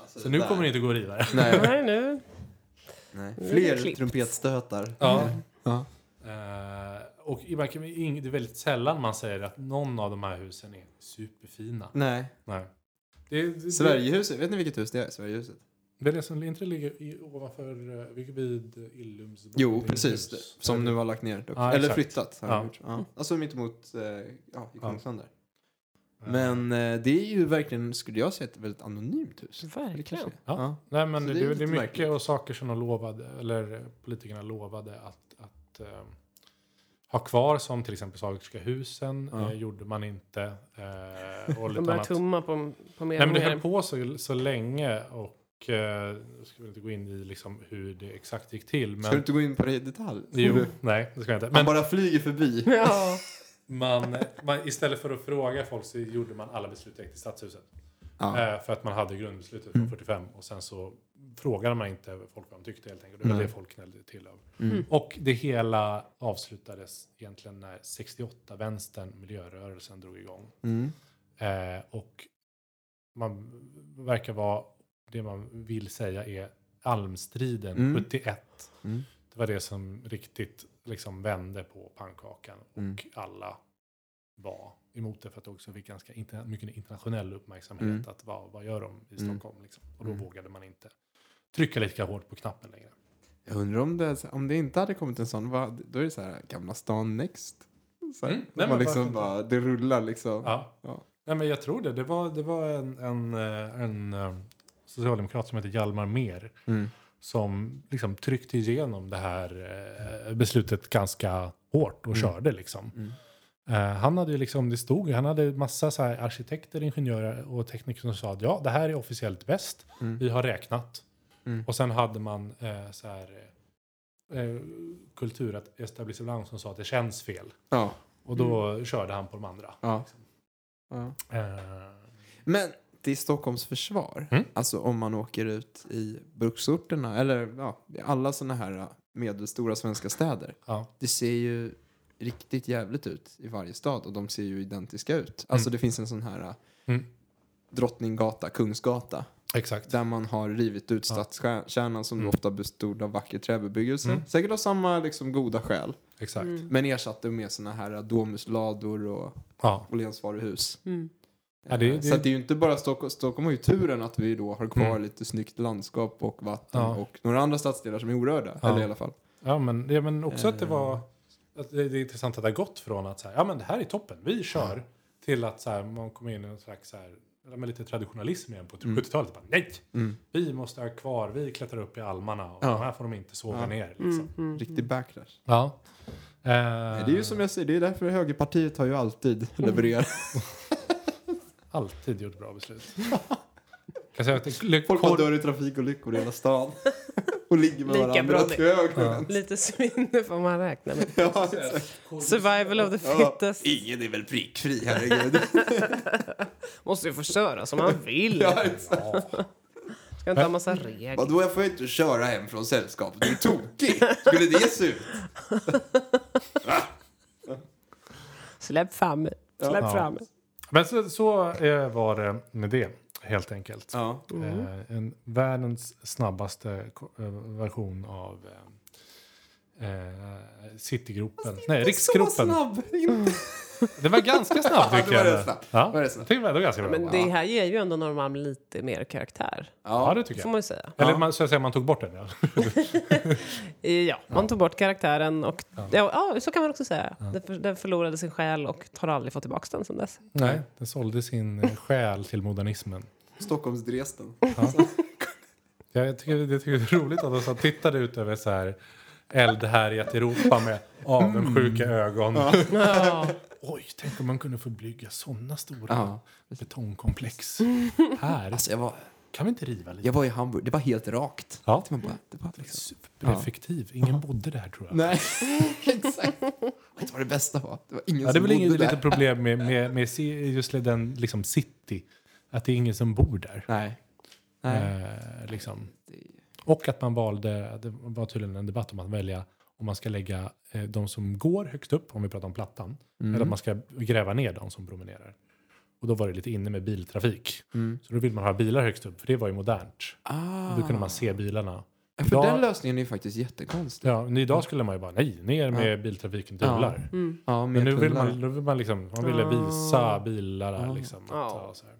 Alltså Så nu kommer det inte gå att riva det. Nej, Nej, nu. nej. Fler trumpetstötar. Ja. Ja. Eh, och i- man kan- det är väldigt sällan man säger att någon av de här husen är superfina. Nej. Nej. Det, det, det, Sverigehuset, vet ni vilket hus det är? Sverigehuset? Det är det som inte ligger i, ovanför, eh, vid, Illums... Jo, precis. Det, som nu har lagt ner. Ja, Eller exakt. flyttat. Ja. ja. Alltså mitt emot eh, ja, i Kungsland där. Men eh, det är ju verkligen, skulle jag säga, ett väldigt anonymt hus. Det Verkligen. är. Ja. Ja. Nej, men det, det det, är är lite mycket märkligt. och saker som de lovade, eller politikerna lovade att, att eh, ha kvar, som till exempel Sagerska husen, Ja. eh, gjorde man inte. Eh, och De annat. tumma på, på mer Nej, men det höll på så, så länge och eh, jag ska inte gå in i liksom hur det exakt gick till. Ska du Men, inte gå in på det i detalj? jo, Du- nej, det ska jag inte. Men bara flyger förbi. Ja. man, man, istället för att fråga folk så gjorde man alla beslut direkt i stadshuset. Ja. Eh, för att man hade grundbeslutet från 45 och sen så frågade man inte folk vad de tyckte helt enkelt. Det var Nej. det folk knällde till av. Mm. Och det hela avslutades egentligen när 68-vänstern, miljörörelsen, drog igång. Mm. Eh, och man verkar vara, det man vill säga är almstriden Mm. 71. Mm. Det var det som riktigt liksom vände på pannkakan och Mm. alla var emot det för att det också fick ganska interna- mycket internationell uppmärksamhet. Mm. Att vad, vad gör de i Mm. Stockholm? Liksom? Och då Mm. vågade man inte trycka lika hårt på knappen längre. Jag undrar om det, om det inte hade kommit en sån, vad, då är det så här Gamla stan next. Så här, Mm. Nej, man liksom bara, det rullar liksom. Ja. Ja. Nej, men jag tror det. Det var, det var en, en, eh, en eh, socialdemokrat som heter Hjalmar Mer Mm. som liksom tryckte igenom det här eh, beslutet ganska hårt och Mm. körde liksom. Mm. Eh, han hade ju liksom, det stod, han hade massa så här arkitekter, ingenjörer och tekniker som sa att ja, det här är officiellt bäst. Mm. Vi har räknat. Mm. Och sen hade man eh, så här eh, kulturetablissemang som sa att det känns fel. Ja. Och då körde han på de andra. Ja. ja. Eh, Men till Stockholms försvar, Mm. alltså om man åker ut i bruksorterna eller ja, alla sådana här medelstora svenska städer. Det ser ju riktigt jävligt ut i varje stad och de ser ju identiska ut. Alltså Mm. det finns en sån här Mm. Drottninggata, Kungsgata, Exakt. där man har rivit ut Ja. stadskärnan som Mm. ofta bestod av vacker träbebyggelse. Mm. Säkert av samma liksom, goda skäl, Exakt. Mm. men ersatte med såna här domuslador och Ja. Åhléns varuhus. Mm. Ja, det- Eh, det- Så att det är ju inte bara Stockholm, Stockholm har ju turen att vi då har kvar Mm. lite snyggt landskap och vatten Ja. och några andra stadsdelar som är orörda. Ja. Eller i alla fall. Ja, men, ja, men också att det Eh. var... Att det, det är intressant att det har gått från att så här, ja men det här är toppen, vi kör. Till att så här, man kommer in i en slags så här, men lite traditionalism igen på Mm. 70-talet. Bara, Nej! Mm. Vi måste ha kvar, vi klättrar upp i almarna och Ja. de här får de inte såga Ja. ner. Liksom. Mm. Mm. Riktig backlash. Ja. Eh, Det är ju som jag säger, det är därför högerpartiet har ju alltid levererat. Alltid gjort bra beslut. kan säga att det, Folk kort, dör i trafikolyckor i hela stan. och ligger med Lika varandra bra. Ja. Lite svinn får man räkna med. Ja. Survival of the Ja. fittest. Ingen är väl prickfri, herregud. Måste ju få köra som man vill. ja, exakt. Ska inte ha massa regler. Vadå, jag får inte köra hem från sällskapet? Du är tokig! Skulle det se ut? Släpp fram. Släpp Ja. fram men så, så eh, var det med det helt enkelt. Ja. Eh, en världens snabbaste eh, version av eh, eh, Citygropen. Nej, Så Riksgropen. snabb! Inte. Det var ganska snabbt Ja, tycker det var jag. Ja, Det var rätt snabbt. jag tycker det var ganska bra. Men det här ger ju ändå Norrmalm lite mer karaktär. Ja, det tycker Får jag. man ju säga. Eller man, så att säga, man tog bort den. Ja. Ja, man tog bort karaktären och ja. Ja, så kan man också säga. Den, för, den förlorade sin själ och har aldrig fått tillbaka den sen dess. Nej, den sålde sin själ till modernismen. Stockholms Dresden. Ja, jag, tycker, jag tycker det är roligt att de så tittade ut över så här eldhärjat Europa med avundsjuka ögon. Ja. Oj, tänk om man kunde få bygga sådana stora Ja. betongkomplex. Här Alltså jag var, kan vi inte riva lite. jag var i Hamburg, det var helt rakt. Ja. Man bara, det var liksom... Supereffektiv. Ingen bodde där tror jag. Nej, exakt. Vet du vad det bästa var? Det var ingen Ja, det är som väl inget litet problem med, med, med just den liksom city. Att det är ingen som bor där. Nej. Nej. Eh, liksom. Och att man valde, det var tydligen en debatt om att välja om man ska lägga eh, de som går högst upp, om vi pratar om plattan, Mm. eller om man ska gräva ner de som promenerar. Och då var det lite inne med biltrafik. Mm. Så då vill man ha bilar högst upp, för det var ju modernt. Ah. Då kunde man se bilarna. För Idag- den lösningen är ju faktiskt jättekonstig. Ja, men idag skulle man ju bara, nej, ner med biltrafiken, Ja. tunnlar. Mm. Ja, Men nu vill tunnlar. man, nu vill man, liksom, man ville visa bilar Ja. liksom. Att, Ja. ja, så här.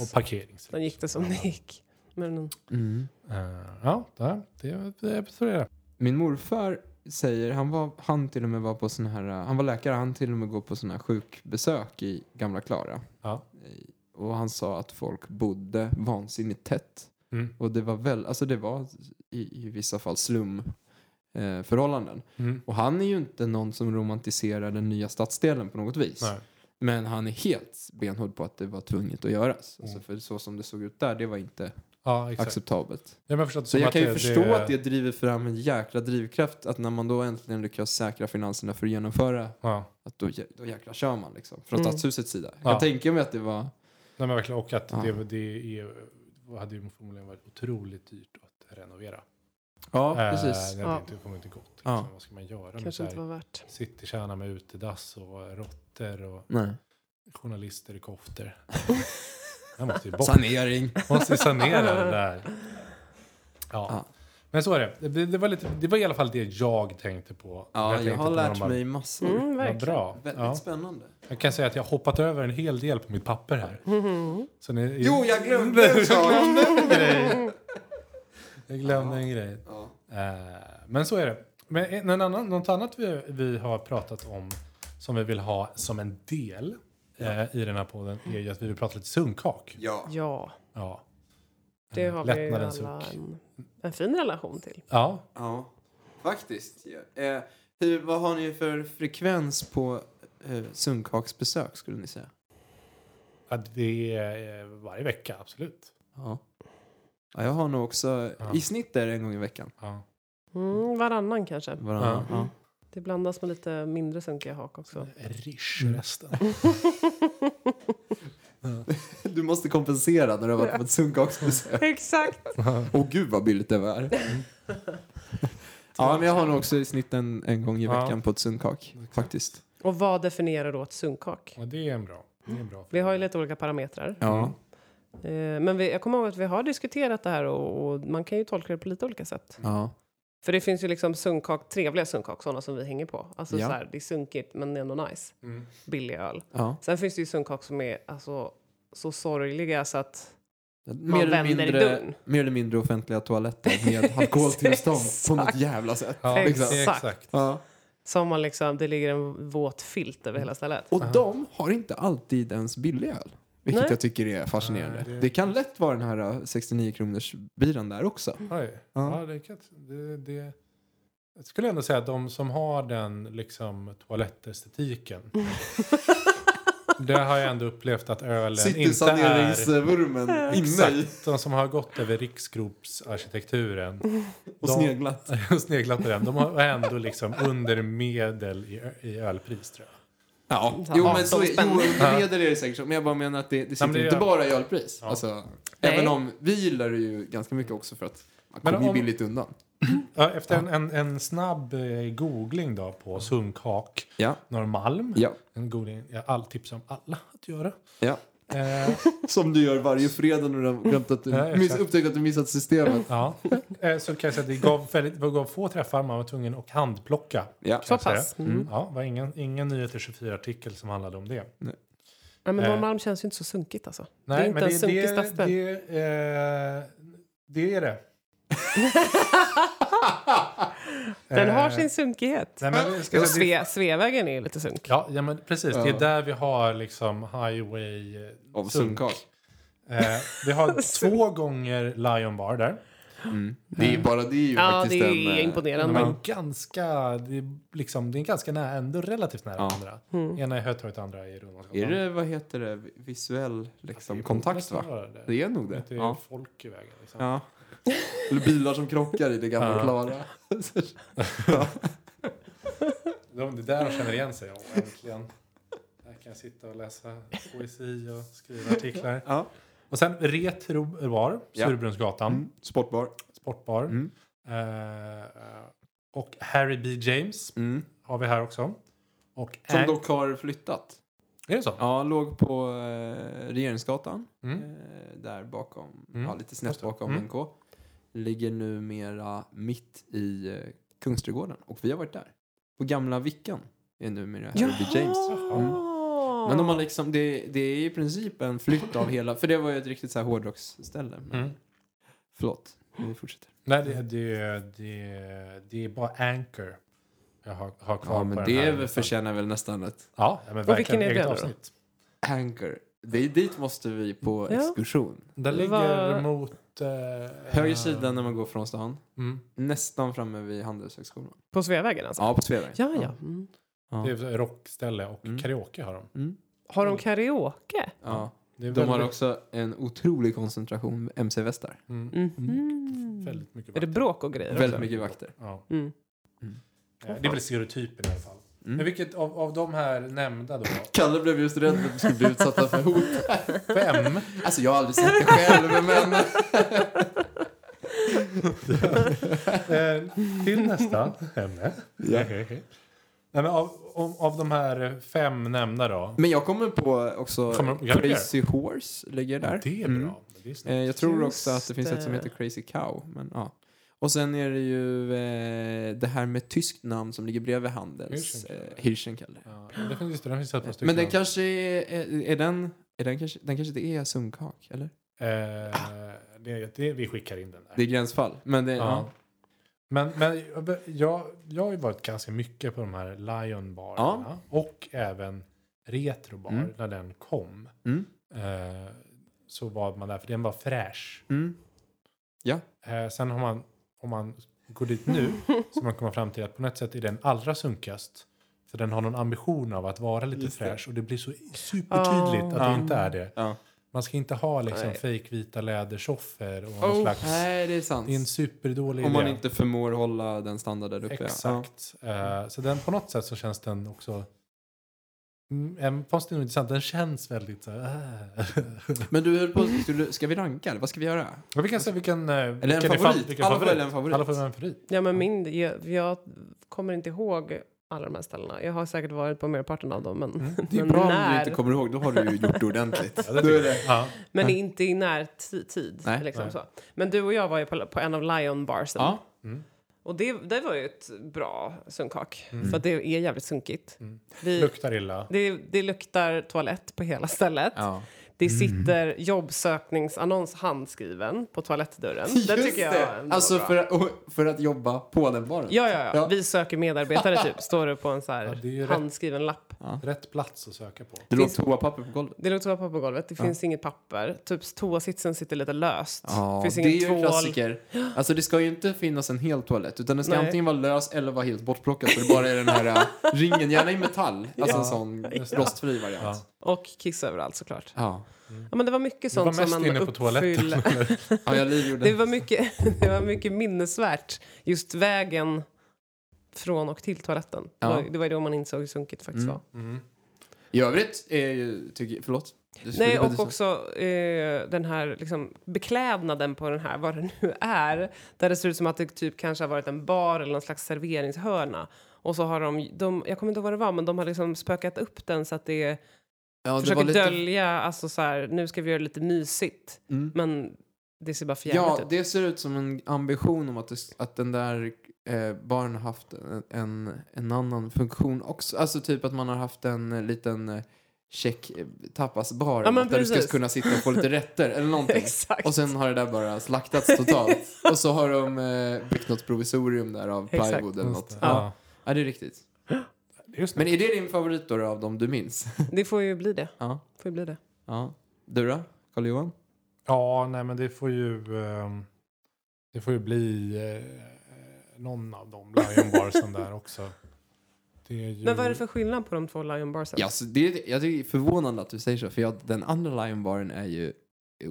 Och parkerings. Sen gick det som det gick. Men, Mm. Eh, ja, det, det, det, så är det. Min morfar säger, han var, han till och med var på sån här, han var läkare, han till och med går på såna här sjukbesök i Gamla Klara. Ja. Och han sa att folk bodde vansinnigt tätt. Mm. Och det var väl, alltså det var i, i vissa fall slum eh, förhållanden. Mm. Och han är ju inte någon som romantiserar den nya stadsdelen på något vis. Nej. Men han är helt benhård på att det var tvunget att göras. Alltså Mm. för så som det såg ut där, det var inte Ja, exakt. acceptabelt. Ja, men jag Så jag kan ju det- förstå det- att det driver fram en jäkla drivkraft. Att när man då äntligen lyckas säkra finanserna för att genomföra, Ja. att då, då jäklar kör man liksom. Från Mm. stadshusets sida. Jag Ja. tänka mig att det var... Nej, men verkligen. Och att Ja. det, det är, hade ju förmodligen varit otroligt dyrt att renovera. Ja, Eh, precis. det Ja. hade inte, kommer inte gått. Liksom. Ja. Vad ska man göra med kanske värt. citykärna med utedass och råttor och Nej. journalister i koftor? Jag måste ju bort. Sanering. måste ju sanera det där. Ja. Ja. Men så är det. Det, det, var lite, det var i alla fall det jag tänkte på. Ja, jag tänkte har lärt mig massor. Mm, Vad verkligen. bra. Väldigt Ja. spännande. Jag kan säga att jag har hoppat över en hel del på mitt papper här. Mhm. Så ni, Jo, jag glömde en grej. Jag glömde en grej. Ja. Eh, men så är det. Men en en annan, något annat vi, vi har pratat om som vi vill ha som en del eh, i den här podden är ju att vi vill prata lite sunkak. Ja. Ja, Ja. det Eh, har vi ju lättnadens alla suck. en, en fin relation till. Ja. Ja, faktiskt. Ja. Eh, hur, vad har ni för frekvens på eh, sunkhaksbesök skulle ni säga? Att det är eh, varje vecka, absolut. Ja. ja jag har nog också, Ja. i snitt är det en gång i veckan. Ja. Mm, varannan kanske. Varannan. Ja. Ja. Det blandas med lite mindre sunkiga hak också. Rish resten. Du måste kompensera när du har varit på ett sunkhaksbesök. Exakt. Åh gud vad billigt det var. ja, men jag har nog också i snitt en, en gång i Ja. veckan på ett sunkhak. Faktiskt. Och vad definierar då ett sunkhak? Ja, det är en bra. Det är en bra Vi har ju lite olika parametrar. Ja. Eh, Men vi, jag kommer ihåg att vi har diskuterat det här och, och man kan ju tolka det på lite olika sätt. Ja. För det finns ju liksom sunkhak, trevliga sunkhak, sådana som vi hänger på. Alltså Ja. så här, det är sunkigt men ändå nice. Mm. Billig öl. ja. Sen finns det ju sunkhak som är alltså, så sorgliga så att Mer eller, vänder mindre, mer eller mindre offentliga toaletter med alkoholtillstånd på något jävla sätt. Ja, Exakt. exakt. Ja. som man liksom, det ligger en våt filt över hela stället. Och de har inte alltid ens billig öl. Vilket Nej. jag tycker är fascinerande. Nej, det- det... kan lätt vara den här uh, 69 kronors biran där också. Oj. Ja. Ja. det, kan, det, det, jag skulle ändå säga att de som har den liksom, toalettestetiken. det har jag ändå upplevt att ölen inte är... saneringsvurmen inne i de som har gått över riksgropsarkitekturen och de- sneglat. och sneglat på den. De har ändå liksom under medel i, i ölpris tror jag. Ja, jo men så är, 18 spänn. jo, är det säkert så. Men jag bara menar att det, det sitter men det inte är- bara i ölpris. Ja. Alltså, även om vi gillar det ju ganska mycket också för att man Men kommer ju om- billigt undan. Ja, efter en, en, en snabb eh, googling då på sunkhak Ja, Norrmalm. ja, En googling jag all tips om alla att göra. ja. Eh, Som du gör varje fredag när du har glömt att du Ja, miss, upptäckt att du missat systemet. ja. eh, så kan jag säga att det gav, väldigt, det gav få träffar. Man var tvungen att handplocka. Ja. Så pass. Mm. Ja, det var ingen, ingen Nyheter 24-artikel som handlade om det. Ja, men Eh. Norrmalm känns ju inte så sunkigt alltså. Nej, det är inte men en sunkig det, stadsdel. det, eh, det är det. Den har Eh, sin sunkighet. Nej, men, ska Och Sve, Sveavägen är lite sunk. ja, ja, men precis. Det Ja. är där vi har liksom highway eh, Av sunk. sunkak. Eh, vi har två gånger Lion Bar där. Mm. Det är bara det är ju Ja, faktiskt det en... är eh, imponerande. Men ganska, det är, liksom, det är ganska nära, ändå relativt nära Ja. varandra. Mm. Ena är Hötorget, andra är Rundmansgatan. Är det, vad heter det, visuell liksom, kontakt va? Det, Det är nog det. det är Ja. folk i vägen. Liksom. ja. Eller bilar som krockar i det gamla Ja. Klara. De, det är där de känner igen sig. Åh, äntligen. Där kan jag sitta och läsa poesi och skriva artiklar. Ja. Och sen Retro Bar, Ja. Surbrunnsgatan, Mm. Sportbar. sportbar. Mm. Eh, och Harry B. James Mm. har vi här också. Och Som Ang- dock har flyttat. Är det så? Ja, låg på eh, Regeringsgatan. Mm. Eh, där bakom, Mm. ja, lite snett bakom Mm. NK. Ligger numera mitt i eh, Kungsträdgården. Och vi har varit där. På gamla Vickan är numera Harry B. James. Mm. Men de har liksom, det, det är i princip en flytt av hela, för det var ju ett riktigt så här hårdrocksställe. Men, Mm. Förlåt, vi fortsätter. Nej, det, det, det, det är bara Anchor jag har, har kvar Ja, på men den det här är väl- listan. förtjänar väl nästan ett Ja, men vilken verkligen är eget det då? avsnitt. anchor. Det är dit måste vi på Ja. exkursion. Den ligger Vad- mot... Eh, Höger sida när man går från stan. Mm. Nästan framme vid Handelshögskolan. På Sveavägen alltså? Ja, på Sveavägen. Ja, ja. Mm. Ja. Det är rockställe och Mm. karaoke har de. Mm. Har de karaoke? ja. De har väldigt- också en otrolig koncentration MC-västar. Mm. Mhm. Väldigt mycket Är det vakter. bråk och grejer? Väldigt mycket vakter. Ja. Mm. Eh, Det är väl stereotypen i alla fall. Mm. Men vilket av, av de här nämnda då? Kalle blev just rädd att vi skulle bli utsatta för hot. Fem? Alltså jag har aldrig sett det själv, men... eh, till nästa ämne. Ja. Nej, men av, av, av de här fem nämnda då? Men jag kommer på också Kommer Crazy Horse ligger där. Det är Mm. bra. men Det är. Eh, jag tror också att det finns ett som heter Crazy Cow. Men, ja. Och sen är det ju eh, det här med tyskt namn som ligger bredvid Handels. Hirschenkeller. Eh, Hirschenkeller. Ja, det finns, det, finns ett stycken. Men den kanske är, är, är den, är den kanske, den kanske inte är sunkak, eller? Eh, det, det, vi skickar in den där. Det är gränsfall. Men det, Ja. ja. Men, men jag, jag har ju varit ganska mycket på de här Lion-barerna. Och även Retrobar Mm. när den kom. Mm. Eh, så var man där, för den var fräsch. Mm. Ja. Eh, sen har man, om man går dit nu, så man kommer fram till att på något sätt är den allra sunkast. För den har någon ambition av att vara lite Just fräsch. Och det blir så supertydligt Ah. att Ja. det inte är det. ja. Man ska inte ha liksom fejkvita lädersoffor och Oh, slags... Nej, det är sant. Det är en superdålig Om man idé. inte förmår hålla den standard där uppe. ja. Exakt. Eh, så den, på något sätt så känns den också... Mm, det är nog intressant, den känns väldigt så här... äh. Men du höll på, ska, du, ska vi ranka eller vad ska vi göra? Men vi kan se vilken... eh, Eller en favorit. vilken Alla får favorit. en favorit. Alla får en favorit. Ja, men min, jag, jag kommer inte ihåg alla de här ställena. Jag har säkert varit på merparten av dem, men, Mm. Det är men bra om när? du inte kommer ihåg, då har du ju gjort det ordentligt. Ja, det jag. Ja. Men inte i närtid. Liksom Nej. Så. Men du och jag var ju på, på en av Lion Barsen. Ja. Mm. Och det, det var ju ett bra sunkak. Mm. För att det är jävligt sunkigt. Mm. Vi, Luktar illa. det, det luktar toalett på hela stället. Ja. Det sitter jobbsökningsannons handskriven på toalettdörren. Just det tycker jag det. Alltså för, att- för att jobba på den baren. Ja, ja, ja, Ja. Vi söker medarbetare typ. Står det på en så här Ja, ju rätt. handskriven lapp. Rätt plats att söka på. Det låg toapapper på golvet. Det låg toapapper på golvet. Det Ja. finns inget papper. Typ toasitsen sitter lite löst. Ja, finns det är ju en klassiker. Alltså det ska ju inte finnas en hel toalett utan den ska Nej. antingen vara lös eller vara helt bortplockat så det bara är den här äh, ringen, gärna i metall. Alltså Ja. en sån rostfri variant. Ja. Och kiss överallt såklart. Ja. Ja, men det var mycket var sånt mest som man uppfyller. Ja, Det var, mycket, det var mycket minnesvärt. Just vägen från och till toaletten. Ja. Det, var, det var ju då man insåg hur sunkigt det faktiskt Mm. var. Mm. I övrigt är ju, tycker förlåt. Nej, och också eh, den här liksom, beklädnaden på den här, vad det nu är. Där det ser ut som att det typ kanske har varit en bar eller någon slags serveringshörna. Och så har de, de jag kommer inte ihåg vad det var, men de har liksom spökat upp den så att det är Ja, det försöker var lite- dölja, alltså så här, nu ska vi göra det lite mysigt. Mm. Men det ser bara för jävligt Ja, ut. det ser ut som en ambition om att, det, att den där eh, har haft en, en, en annan funktion också. Alltså typ att man har haft en liten eh, check eh, tapasbar Ja, där du ska precis. kunna sitta och få lite rätter eller någonting. Exakt. Och sen har det där bara slaktats totalt. och så har de eh, byggt något provisorium där av Exakt. plywood eller något. Ja. Ja. ja, det är riktigt. Just Men är det din favorit då av dem du minns? Det får ju bli det. ja. Får ju bli det. ja. Du då? Carl-Johan? Ja, nej men det får ju... ehm, det får ju bli eh, någon av de Lion Barsen där också. Det är ju... Men vad är det för skillnad på de två Lion Barsen? Ja, så det, är- jag tycker det är förvånande att du säger så, för jag, den andra Lion-baren är ju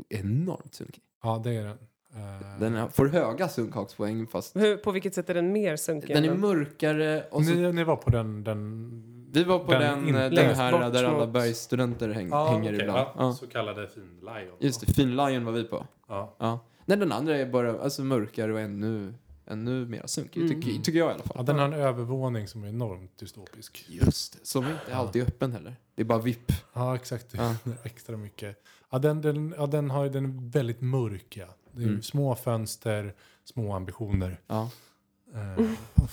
enormt sunkig. Ja, det är den. Eh, Den är- får höga sunkhakspoäng fast Hur, på vilket sätt är den mer sunkig? den är mörkare och så, ni, ni var på den... den Vi var på den den, inte- den, här bort där alla Bergsstudenter häng, Ja, hänger okej, ibland. ja, Ja. Så kallade fin Lion. Just det, Fin Lion var vi på. Ja. Ja. Nej, den andra är bara alltså, mörkare och ännu, ännu mer sunkig, Mm. tycker, tycker jag i alla fall. ja, den har en övervåning som är enormt dystopisk. Just det, som inte är alltid öppen heller. Det är bara VIP. Ja, exakt. Är extra mycket. Ja, den, den, ja, den, har, ju- den är väldigt mörk. Det är Mm. små fönster, små ambitioner. Ja. Eh,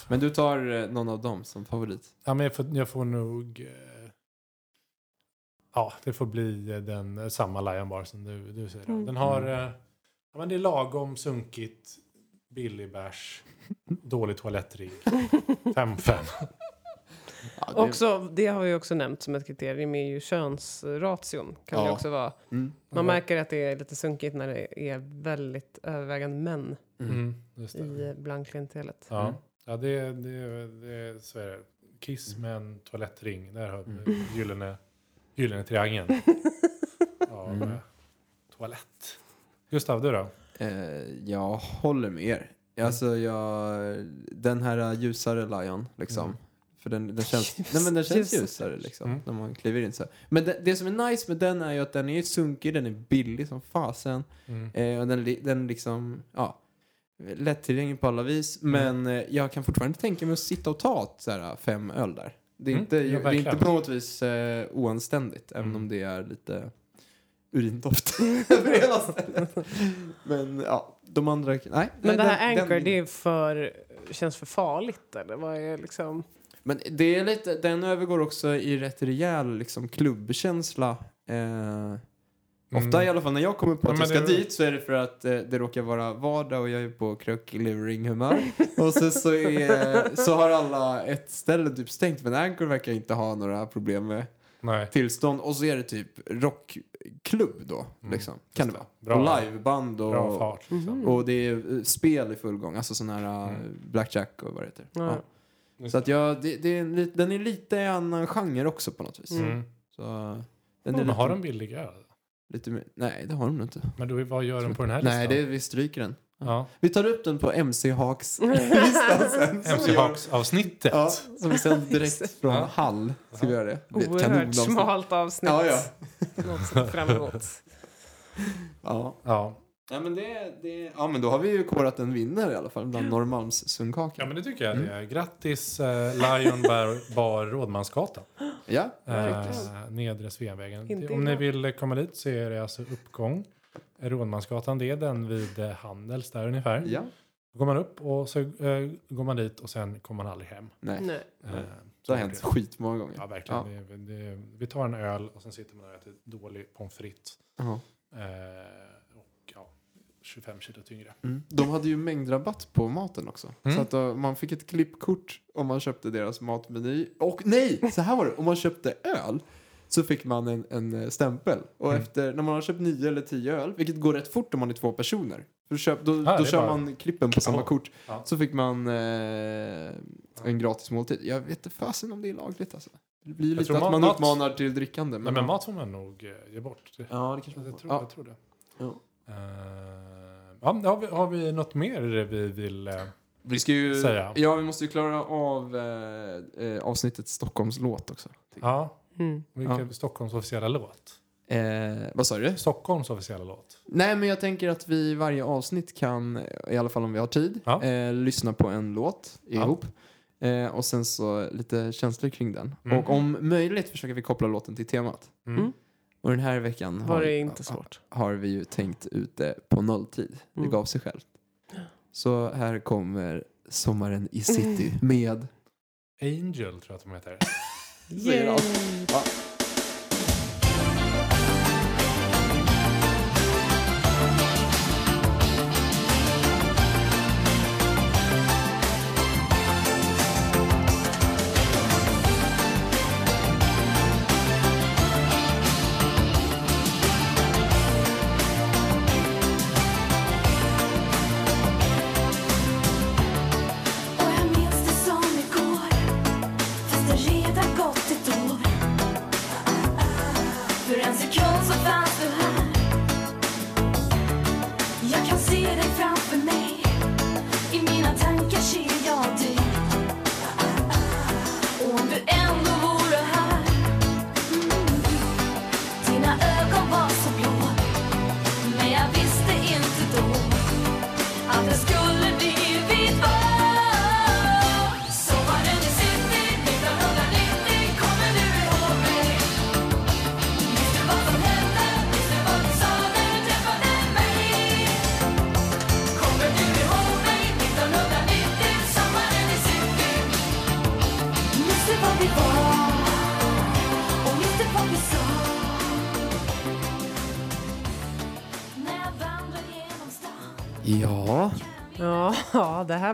Men du tar eh, någon av dem som favorit? ja, men jag, får, jag får nog... Eh, ja, det får bli den, samma Lion Bar som du, du säger. Mm. Den har... Ja, men det är lagom sunkigt, billig bärs, dålig toalettring. 5-5. Ja, det- Också, det har vi också nämnt som ett kriterium är ju könsration. Kan det Ja. också vara. Mm. Man märker att det är lite sunkigt när det är väldigt övervägande män Mm, just det. i bland klientelet. Ja, Mm. ja det, det, det, så är det. Kiss med en toalettring. Där har vi Mm. gyllene, gyllene triangeln. Av Mm. toalett. Gustav, du då? Eh, jag håller med er. Alltså, jag, den här ljusare Lion, liksom. För den, den känns, Ljus- nej, men den känns ljusare. ljusare, liksom, Mm. när man kliver in så. Men det, det som är nice med den är ju att den är sunkig, den är billig som fasen. Mm. Eh, och den, den liksom, ja, lättillgänglig på alla vis. Mm. Men eh, jag kan fortfarande tänka mig att sitta och ta så här, fem öl där. Det är, Mm, inte, ja, det är inte på något vis eh, oanständigt, även Mm. om det är lite urindoft över hela stället. Men ja, de andra, nej. nej, Men det här den- Anchor, den- det är för, känns för farligt eller vad är liksom? Men det är lite, den övergår också i rätt rejäl liksom, klubbkänsla. Eh, Ofta i alla fall när jag kommer på Ja, att jag ska det- dit så är det för att eh, det råkar vara vardag och jag är på krökleveringshumör. och så, så, är, så har alla ett ställe typ stängt men Anchor verkar inte ha några problem med Nej. tillstånd. Och så är det typ rockklubb då. Mm, Liksom. Kan det vara. Bra. Och liveband och, Bra fart. Liksom. Mhm. och det är eh, spel i full gång. Alltså sån här uh, Mm. blackjack och vad det heter. Ja. Ja. Så att jag, det, det är lit- den är lite i annan genre också på något vis. Mm. Så, den Men är lite, har de billig öl? lite mer, nej, det har de nog inte. Men då, vad gör den på den här Nej, listan? det, vi stryker den. Ja. Vi tar upp den på MC-Haks listan sen. som MC vi gör- Hawks-avsnittet. Ja, som vi sänder direkt från Ja. Hall. Ska vi göra det? det? ett Oerhört kanonavsnitt. smalt avsnitt. Ja, ja. Något att se fram emot. Ja. Ja. Ja, men det, det, ja, men då har vi ju korat en vinnare i alla fall bland Norrmalms sunkaka. ja, men det tycker jag Mm. det är. Grattis eh, Lion Bar, Bar Rådmansgatan. Ja, Eh, nedre Sveavägen. Inte Om ni illa. vill komma dit så är det alltså uppgång. Rådmansgatan, det är den vid eh, Handels där ungefär. ja. Då går man upp och så eh, går man dit och sen kommer man aldrig hem. Nej, Nej. Eh, Nej. så det har är hänt skitmånga gånger. Ja, verkligen. Det, det, vi tar en öl och sen sitter man och äter dålig pommes frites. Ja. Eh, 25 kilo tyngre. Mm. De hade ju mängdrabatt på maten också. Mm. Så att då, man fick ett klippkort om man köpte deras matmeny. Och nej, så här var det. Om man köpte öl så fick man en, en eh, stämpel. Och Mm. efter, när man har köpt nio eller tio öl, vilket går rätt fort om man är två personer. För köp, då det då kör bara- man klippen på samma Ja. kort. Ja. Så fick man eh, en gratis måltid. Jag vet inte fasen om det är lagligt alltså. Det blir Jag lite att man mat- uppmanar till drickande. Men, men mat får man nog eh, ge bort. Det, Ja, det kanske man jag, tror, Ja. jag tror det. Ja. Eh, ja, har, vi, har vi något mer vi vill... Eh, Vi ska ju, Säga. ja, vi måste ju klara av eh, eh, avsnittet Stockholms låt också. ja, Mm. vilken Stockholms officiella låt? Eh, vad sa du? Stockholms officiella låt. Nej, men jag tänker att vi i varje avsnitt kan, i alla fall om vi har tid, Ja. eh, lyssna på en låt ihop. Eh, och sen så lite känslor kring den. Mm. Och om möjligt försöker vi koppla låten till temat. Mm. Och den här veckan Var har, det inte svårt. har vi ju tänkt ute på nolltid. Det Mm. gav sig självt. Så här kommer Sommaren i city med... Angel tror jag att de heter. Säger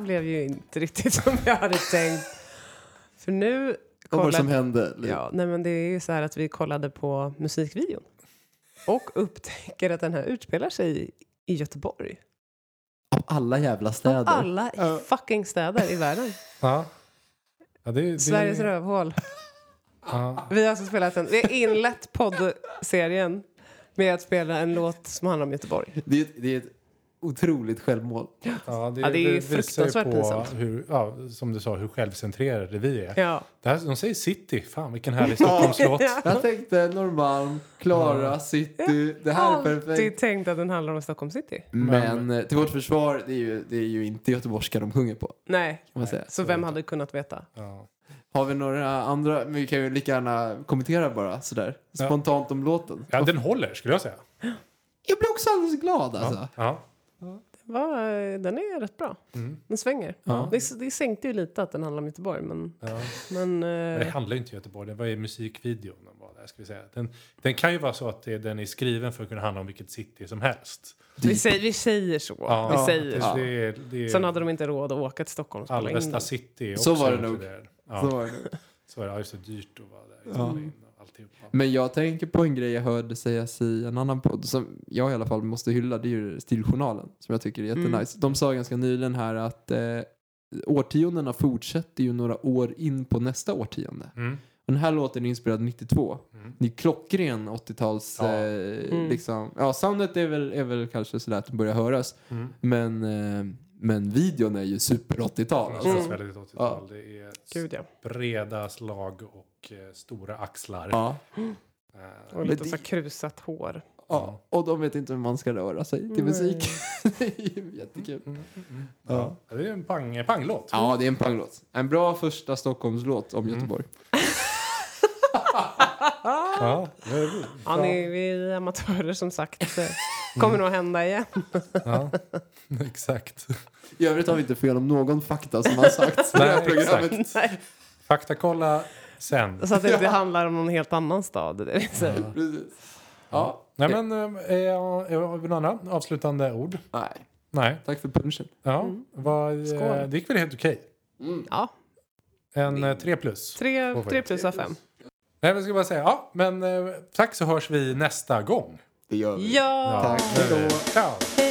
blev ju inte riktigt som jag hade tänkt. För nu vad var det som kollade... hände? Ja, nej men det är ju så här att vi kollade på musikvideon. Och upptäcker att den här utspelar sig i Göteborg. Av alla jävla städer. Alla Ja. fucking städer i världen. Ja. ja det, det, Sveriges rövhål. Ja. Vi har alltså spelat en, vi har inlett poddserien med att spela en låt som handlar om Göteborg. Det, det är ett otroligt självmål. Ja, det, Ja, det är ju fruktansvärt på pinsamt. hur, ja, som du sa, hur självcentrerade vi är. Ja. Det här, de säger city. Fan, vilken härlig Stockholmslåt. Ja. Jag tänkte Norrmalm, Klara, City. Det här är Alltid perfekt. tänkt att den handlar om Stockholm city. Men eh, till vårt försvar, det är ju, det är ju inte göteborgska de sjunger på. Nej, Kan man säga. så vem hade kunnat veta? Ja. Har vi några andra? Men vi kan ju lika gärna kommentera bara sådär. Spontant om låten. ja, den håller skulle jag säga. Jag blir också alldeles glad alltså. Ja. Va, den är rätt bra. Mm. Den svänger. Ja. Det, det sänkte ju lite att den handlar om Göteborg, men... Ja. men Men det eh, handlar ju inte om Göteborg, det var ju musikvideon. Den, var där, ska vi säga. Den, den kan ju vara så att det, den är skriven för att kunna handla om vilket city som helst. vi, säger, vi säger så. Ja, vi säger det, så. det, det, Sen hade de inte råd att åka till Stockholm Alvesta den. city är Så också var det nog. Så så, var det. nog. är det. Ja, just det. Dyrt att vara där. Alltihopa. Men jag tänker på en grej jag hörde sägas i en annan podd som jag i alla fall måste hylla. Det är ju Stiljournalen som jag tycker är Mm. jättenice. De sa ganska nyligen här att eh, årtiondena fortsätter ju några år in på nästa årtionde. Mm. Den här låten är inspelad 92. Mm. Det är klockren 80-tals... Ja. Eh, Mm. liksom. Ja, soundet är väl, är väl kanske sådär att det börjar höras. Mm. Men, eh, men videon är ju super 80-tal. Det Alltså. Mm. väldigt 80-tal. Det är Gud ja. breda slag och eh, stora axlar. Ja. Eh, Och lite så krusat hår. ja. Och de vet inte hur man ska röra sig till Nej. musik. det är ju jättekul. mm, mm, mm. Ja. Ja. Det är en pang, panglåt. Ja, det är en panglåt. En bra första Stockholmslåt om Göteborg. Ja, det är- Ja, ni, vi är amatörer som sagt. Det kommer nog hända igen. ja. Exakt. I övrigt har vi inte fel om någon fakta som har sagts i det här Nej, programmet. Nej, Faktakolla sen. så att det inte handlar om någon helt annan stad. Det vill säga. Precis. Ja. Nej, men eh, några andra avslutande ord? Nej, Nej. tack för punchen. Ja, Mm. vad, eh, det gick väl helt okej. Ja, En eh, tre plus. tre, var plus av fem. Nej, men ska bara säga, ja, men eh, tack så hörs vi nästa gång. Det gör vi. Ja! Tack. Hej då. Ciao! Hej!